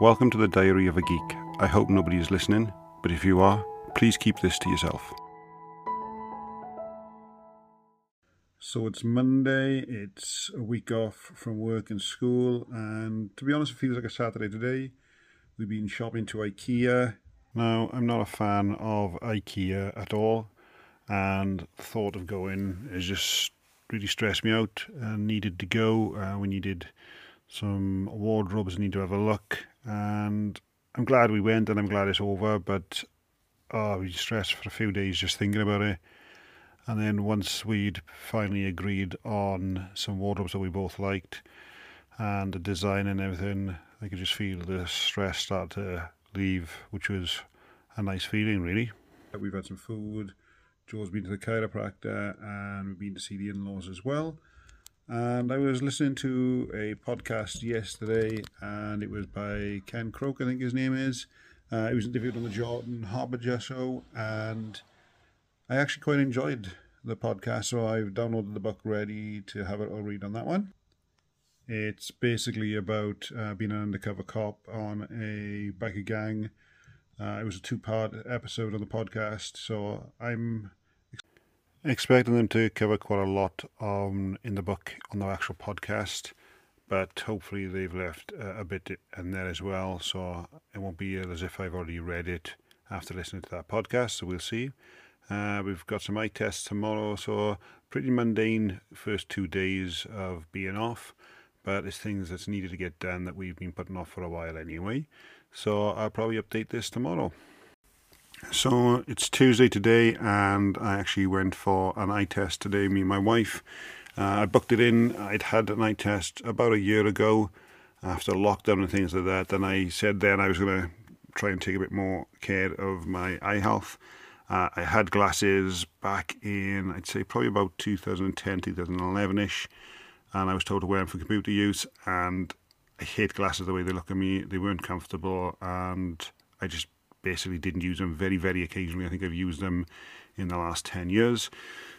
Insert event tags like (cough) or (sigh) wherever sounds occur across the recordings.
Welcome to the Diary of a Geek. I hope nobody is listening, but if you are, please keep this to yourself. So it's Monday, it's a week off from work and school, and to be honest, it feels like a Saturday today. We've been shopping to IKEA. Now, I'm not a fan of IKEA at all, and the thought of going is just really stressed me out and needed to go. Uh, we needed some wardrobes, need to have a look, and I'm glad we went and I'm glad it's over, but oh, we stressed for a few days just thinking about it. And then once we'd finally agreed on some wardrobes that we both liked and the design and everything, I could just feel the stress start to leave, which was a nice feeling, really. We've had some food. Joe's been to the chiropractor and we've been to see the in laws as well. And I was listening to a podcast yesterday, and it was by Ken Croke, I think his name is. Uh, he was interviewed on the Jordan Harbinger show, and I actually quite enjoyed the podcast. So I've downloaded the book ready to have it all read on that one. It's basically about uh, being an undercover cop on a biker gang. Uh, it was a two part episode on the podcast, so I'm expecting them to cover quite a lot um, in the book on the actual podcast, but hopefully they've left uh, a bit in there as well, so it won't be as if I've already read it after listening to that podcast. So we'll see. Uh, we've got some eye tests tomorrow, so pretty mundane first two days of being off, but it's things that's needed to get done that we've been putting off for a while anyway. So I'll probably update this tomorrow. So it's Tuesday today, and I actually went for an eye test today. Me and my wife. Uh, I booked it in. I'd had an eye test about a year ago after lockdown and things like that. And I said then I was going to try and take a bit more care of my eye health. Uh, I had glasses back in, I'd say probably about 2010, 2011 ish, and I was told to wear them for computer use. And I hate glasses the way they look at me. They weren't comfortable, and I just basically didn't use them. Very, very occasionally. I think I've used them in the last 10 years.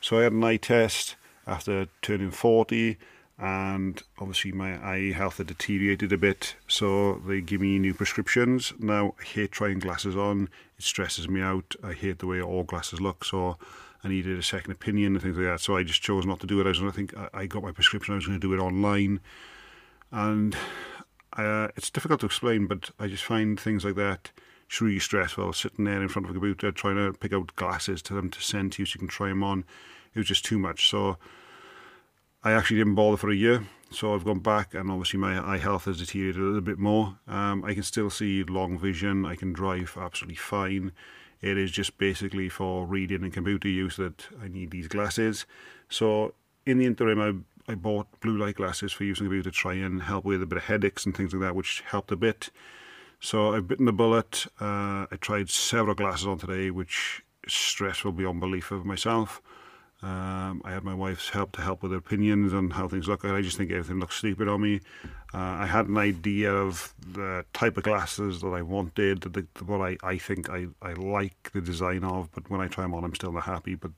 So I had an eye test after turning 40 and obviously my eye health had deteriorated a bit so they give me new prescriptions. Now i hate trying glasses on. It stresses me out. I hate the way all glasses look so i needed a second opinion and things like that. So i just chose not to do it. I was to think i got my prescription. I was going to do it online. And uh, it's difficult to explain but i just find things like that it's really stressful sitting there in front of a computer trying to pick out glasses to them to send to you so you can try them on. It was just too much. So I actually didn't bother for a year. So I've gone back, and obviously my eye health has deteriorated a little bit more. Um, I can still see long vision. I can drive absolutely fine. It is just basically for reading and computer use that I need these glasses. So in the interim, I I bought blue light glasses for using computer to try and help with a bit of headaches and things like that, which helped a bit. So I've bitten the bullet. Uh, I tried several glasses on today, which is stressful beyond belief of myself. Um, I had my wife's help to help with her opinions on how things look. I just think everything looks stupid on me. Uh, I had an idea of the type of glasses that I wanted, the, the, what I, I think I, I like the design of, but when I try them on, I'm still not happy. But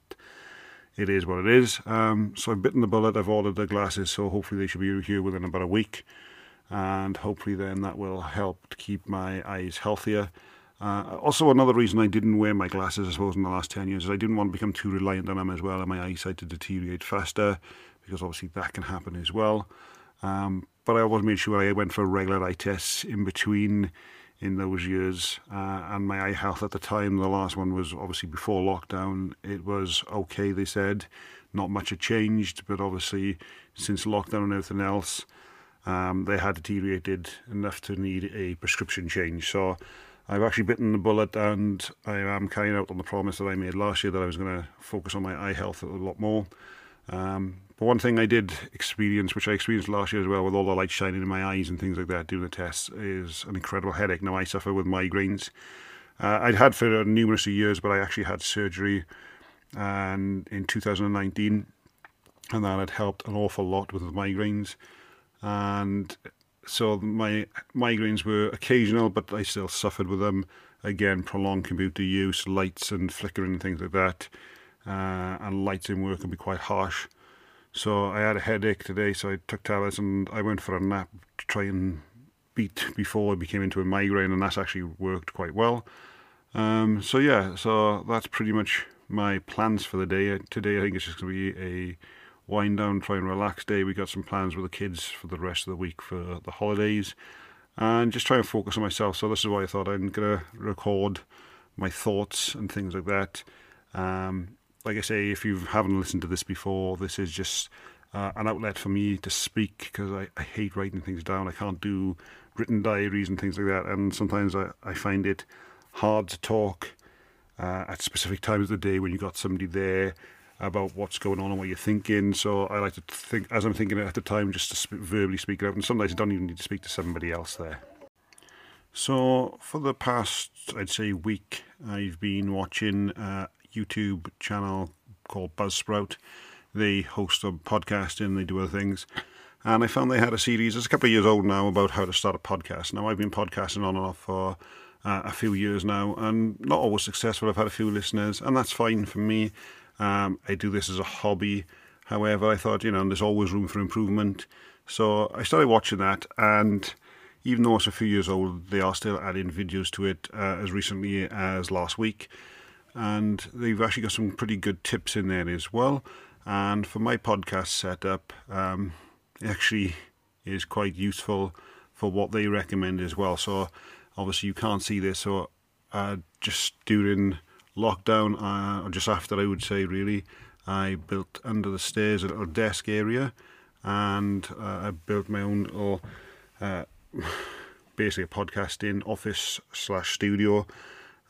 it is what it is. Um, so I've bitten the bullet. I've ordered the glasses, so hopefully they should be here within about a week and hopefully then that will help to keep my eyes healthier. Uh, also, another reason I didn't wear my glasses, I suppose, in the last 10 years is I didn't want to become too reliant on them as well and my eyesight to deteriorate faster because obviously that can happen as well. Um, but I always made sure I went for regular eye tests in between in those years. Uh, and my eye health at the time, the last one was obviously before lockdown, it was okay, they said. Not much had changed, but obviously since lockdown and everything else, um, they had deteriorated enough to need a prescription change. So I've actually bitten the bullet and I am carrying out on the promise that I made last year that I was going to focus on my eye health a lot more. Um, but one thing I did experience, which I experienced last year as well, with all the light shining in my eyes and things like that doing the tests, is an incredible headache. Now I suffer with migraines. Uh, I'd had for numerous years, but I actually had surgery and in 2019, and that had helped an awful lot with the migraines and so my migraines were occasional, but I still suffered with them. Again, prolonged computer use, lights and flickering and things like that, uh, and lights in work can be quite harsh. So I had a headache today, so I took tablets and I went for a nap to try and beat before I became into a migraine, and that's actually worked quite well. Um, so yeah, so that's pretty much my plans for the day. Today I think it's just going to be a wind down, try and relax day. We got some plans with the kids for the rest of the week for the holidays, and just try and focus on myself. So this is why I thought I'm gonna record my thoughts and things like that. Um, like I say, if you haven't listened to this before, this is just uh, an outlet for me to speak because I, I hate writing things down. I can't do written diaries and things like that, and sometimes I, I find it hard to talk uh, at specific times of the day when you've got somebody there about what's going on and what you're thinking. So I like to think, as I'm thinking at the time, just to sp- verbally speak it out. And sometimes I don't even need to speak to somebody else there. So for the past, I'd say, week, I've been watching a YouTube channel called Buzzsprout. They host a podcast and they do other things. And I found they had a series, it's a couple of years old now, about how to start a podcast. Now, I've been podcasting on and off for uh, a few years now and not always successful. I've had a few listeners, and that's fine for me. Um, I do this as a hobby. However, I thought, you know, there's always room for improvement. So I started watching that, and even though it's a few years old, they are still adding videos to it uh, as recently as last week. And they've actually got some pretty good tips in there as well. And for my podcast setup, um, it actually is quite useful for what they recommend as well. So obviously you can't see this, so uh, just during lockdown, uh, or just after I would say really, I built under the stairs a little desk area, and uh, I built my own little, uh, (sighs) basically a podcasting office slash studio,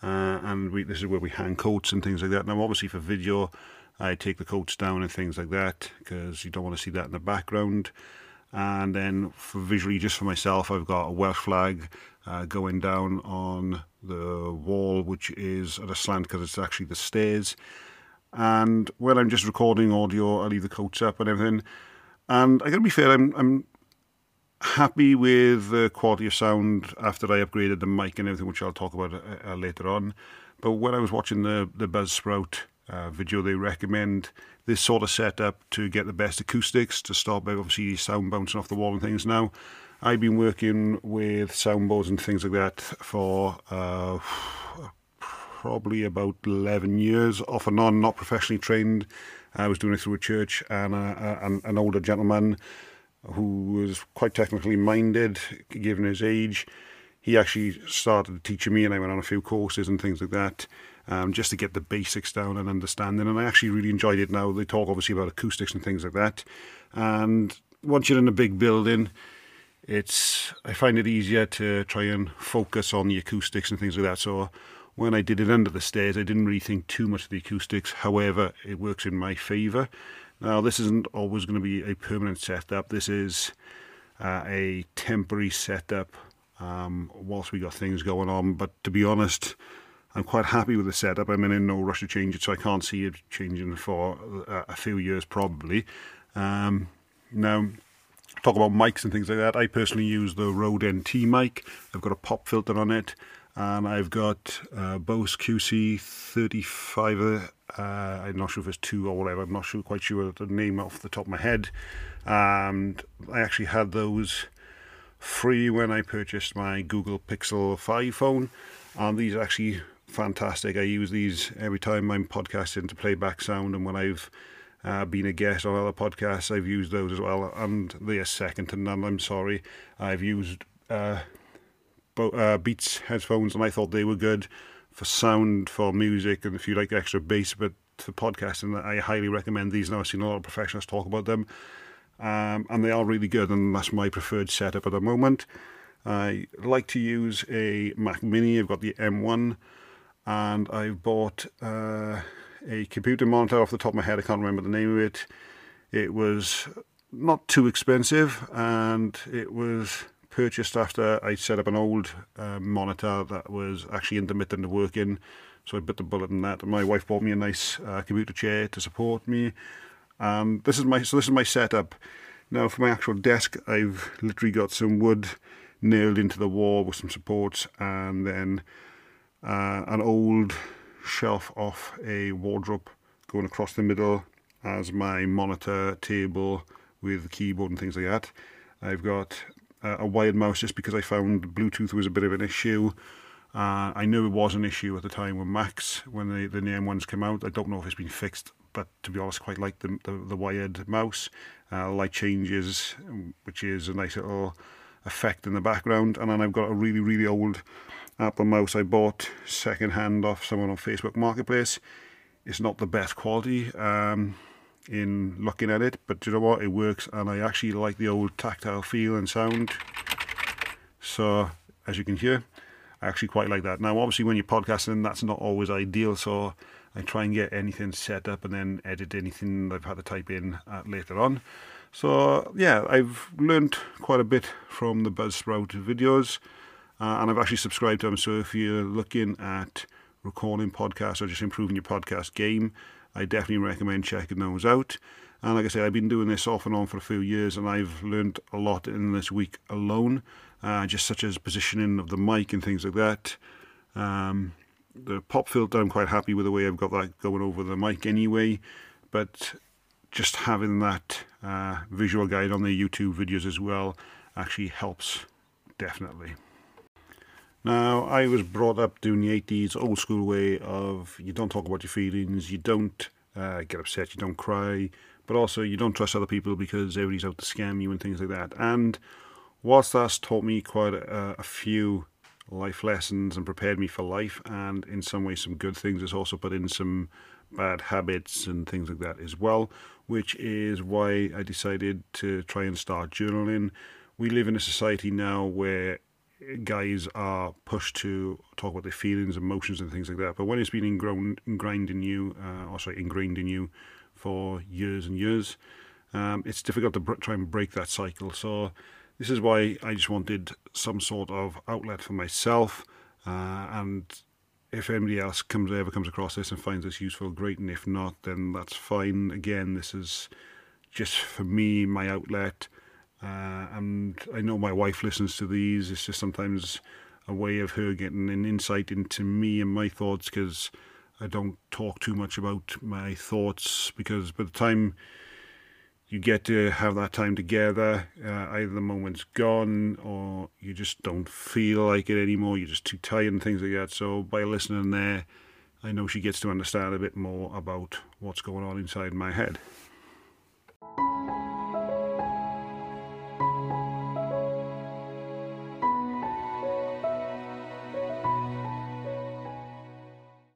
uh, and we, this is where we hang coats and things like that. Now, obviously for video, I take the coats down and things like that because you don't want to see that in the background. And then for visually, just for myself, I've got a Welsh flag uh, going down on the wall, which is at a slant because it's actually the stairs. And when I'm just recording audio, I leave the coats up and everything. And I gotta be fair, I'm, I'm happy with the quality of sound after I upgraded the mic and everything, which I'll talk about uh, uh later on. But when I was watching the the Buzzsprout uh, video, they recommend this sort of setup to get the best acoustics to stop obviously sound bouncing off the wall and things. Now, I've been working with soundboards and things like that for uh, probably about 11 years, off and on, not professionally trained. I was doing it through a church and a, a, an older gentleman who was quite technically minded, given his age. He actually started teaching me, and I went on a few courses and things like that. Um, just to get the basics down and understanding. And I actually really enjoyed it now. They talk obviously about acoustics and things like that. And once you're in a big building, it's I find it easier to try and focus on the acoustics and things like that. So when I did it under the stairs, I didn't really think too much of the acoustics. However, it works in my favour. Now, this isn't always going to be a permanent setup. This is uh, a temporary setup um, whilst we got things going on. But to be honest, I'm quite happy with the setup. I'm in no rush to change it, so I can't see it changing for a, few years probably. Um, now, talk about mics and things like that. I personally use the Rode NT mic. I've got a pop filter on it, and I've got uh, Bose QC35. Uh, I'm not sure if it's two or whatever. I'm not sure, quite sure the name off the top of my head. And I actually had those free when I purchased my Google Pixel 5 phone, and these are actually fantastic. I use these every time I'm podcasting to play back sound, and when I've uh, been a guest on other podcasts. I've used those as well, and they are second to none. I'm sorry. I've used uh, Bo- uh, Beats headphones, and I thought they were good for sound, for music, and if you like extra bass, but for podcasting, I highly recommend these. Now I've seen a lot of professionals talk about them, um, and they are really good, and that's my preferred setup at the moment. I like to use a Mac Mini. I've got the M1, and I've bought. Uh, a computer monitor off the top of my head. I can't remember the name of it. It was not too expensive and it was purchased after I set up an old uh, monitor that was actually intermittent working. So I bit the bullet on that. And My wife bought me a nice uh, computer chair to support me. Um, this is my so this is my setup. Now for my actual desk, I've literally got some wood nailed into the wall with some supports, and then uh, an old shelf off a wardrobe going across the middle as my monitor table with the keyboard and things like that. I've got uh, a wired mouse just because I found Bluetooth was a bit of an issue. Uh, I knew it was an issue at the time with Macs when the, the new ones came out. I don't know if it's been fixed, but to be honest, quite like the, the, the wired mouse. Uh, light changes, which is a nice little effect in the background. And then I've got a really, really old Apple mouse I bought second hand off someone on Facebook Marketplace. It's not the best quality um, in looking at it, but you know what? It works, and I actually like the old tactile feel and sound. So, as you can hear, I actually quite like that. Now, obviously, when you're podcasting, that's not always ideal, so I try and get anything set up and then edit anything I've had to type in later on. So, yeah, I've learned quite a bit from the Buzzsprout videos, uh, and I've actually subscribed to them. So, if you're looking at recording podcasts or just improving your podcast game, I definitely recommend checking those out. And like I said, I've been doing this off and on for a few years, and I've learned a lot in this week alone, uh, just such as positioning of the mic and things like that. Um, the pop filter, I'm quite happy with the way I've got that going over the mic anyway, but just having that uh, visual guide on the YouTube videos as well actually helps definitely. Now, I was brought up doing the 80s old school way of you don't talk about your feelings, you don't uh, get upset, you don't cry, but also you don't trust other people because everybody's out to scam you and things like that. And whilst that's taught me quite a, a few life lessons and prepared me for life, and in some ways some good things, it's also put in some bad habits and things like that as well, which is why I decided to try and start journaling. We live in a society now where guys are pushed to talk about their feelings, emotions, and things like that. But when it's been ingrained, ingrained in you, uh, or sorry, ingrained in you for years and years, um, it's difficult to br- try and break that cycle. So this is why I just wanted some sort of outlet for myself. Uh, and if anybody else comes ever comes across this and finds this useful, great. And if not, then that's fine. Again, this is just for me, my outlet. Uh, and I know my wife listens to these. It's just sometimes a way of her getting an insight into me and my thoughts because I don't talk too much about my thoughts because by the time you get to have that time together, uh, either the moment's gone or you just don't feel like it anymore. You're just too tired and things like that. So by listening there, I know she gets to understand a bit more about what's going on inside my head.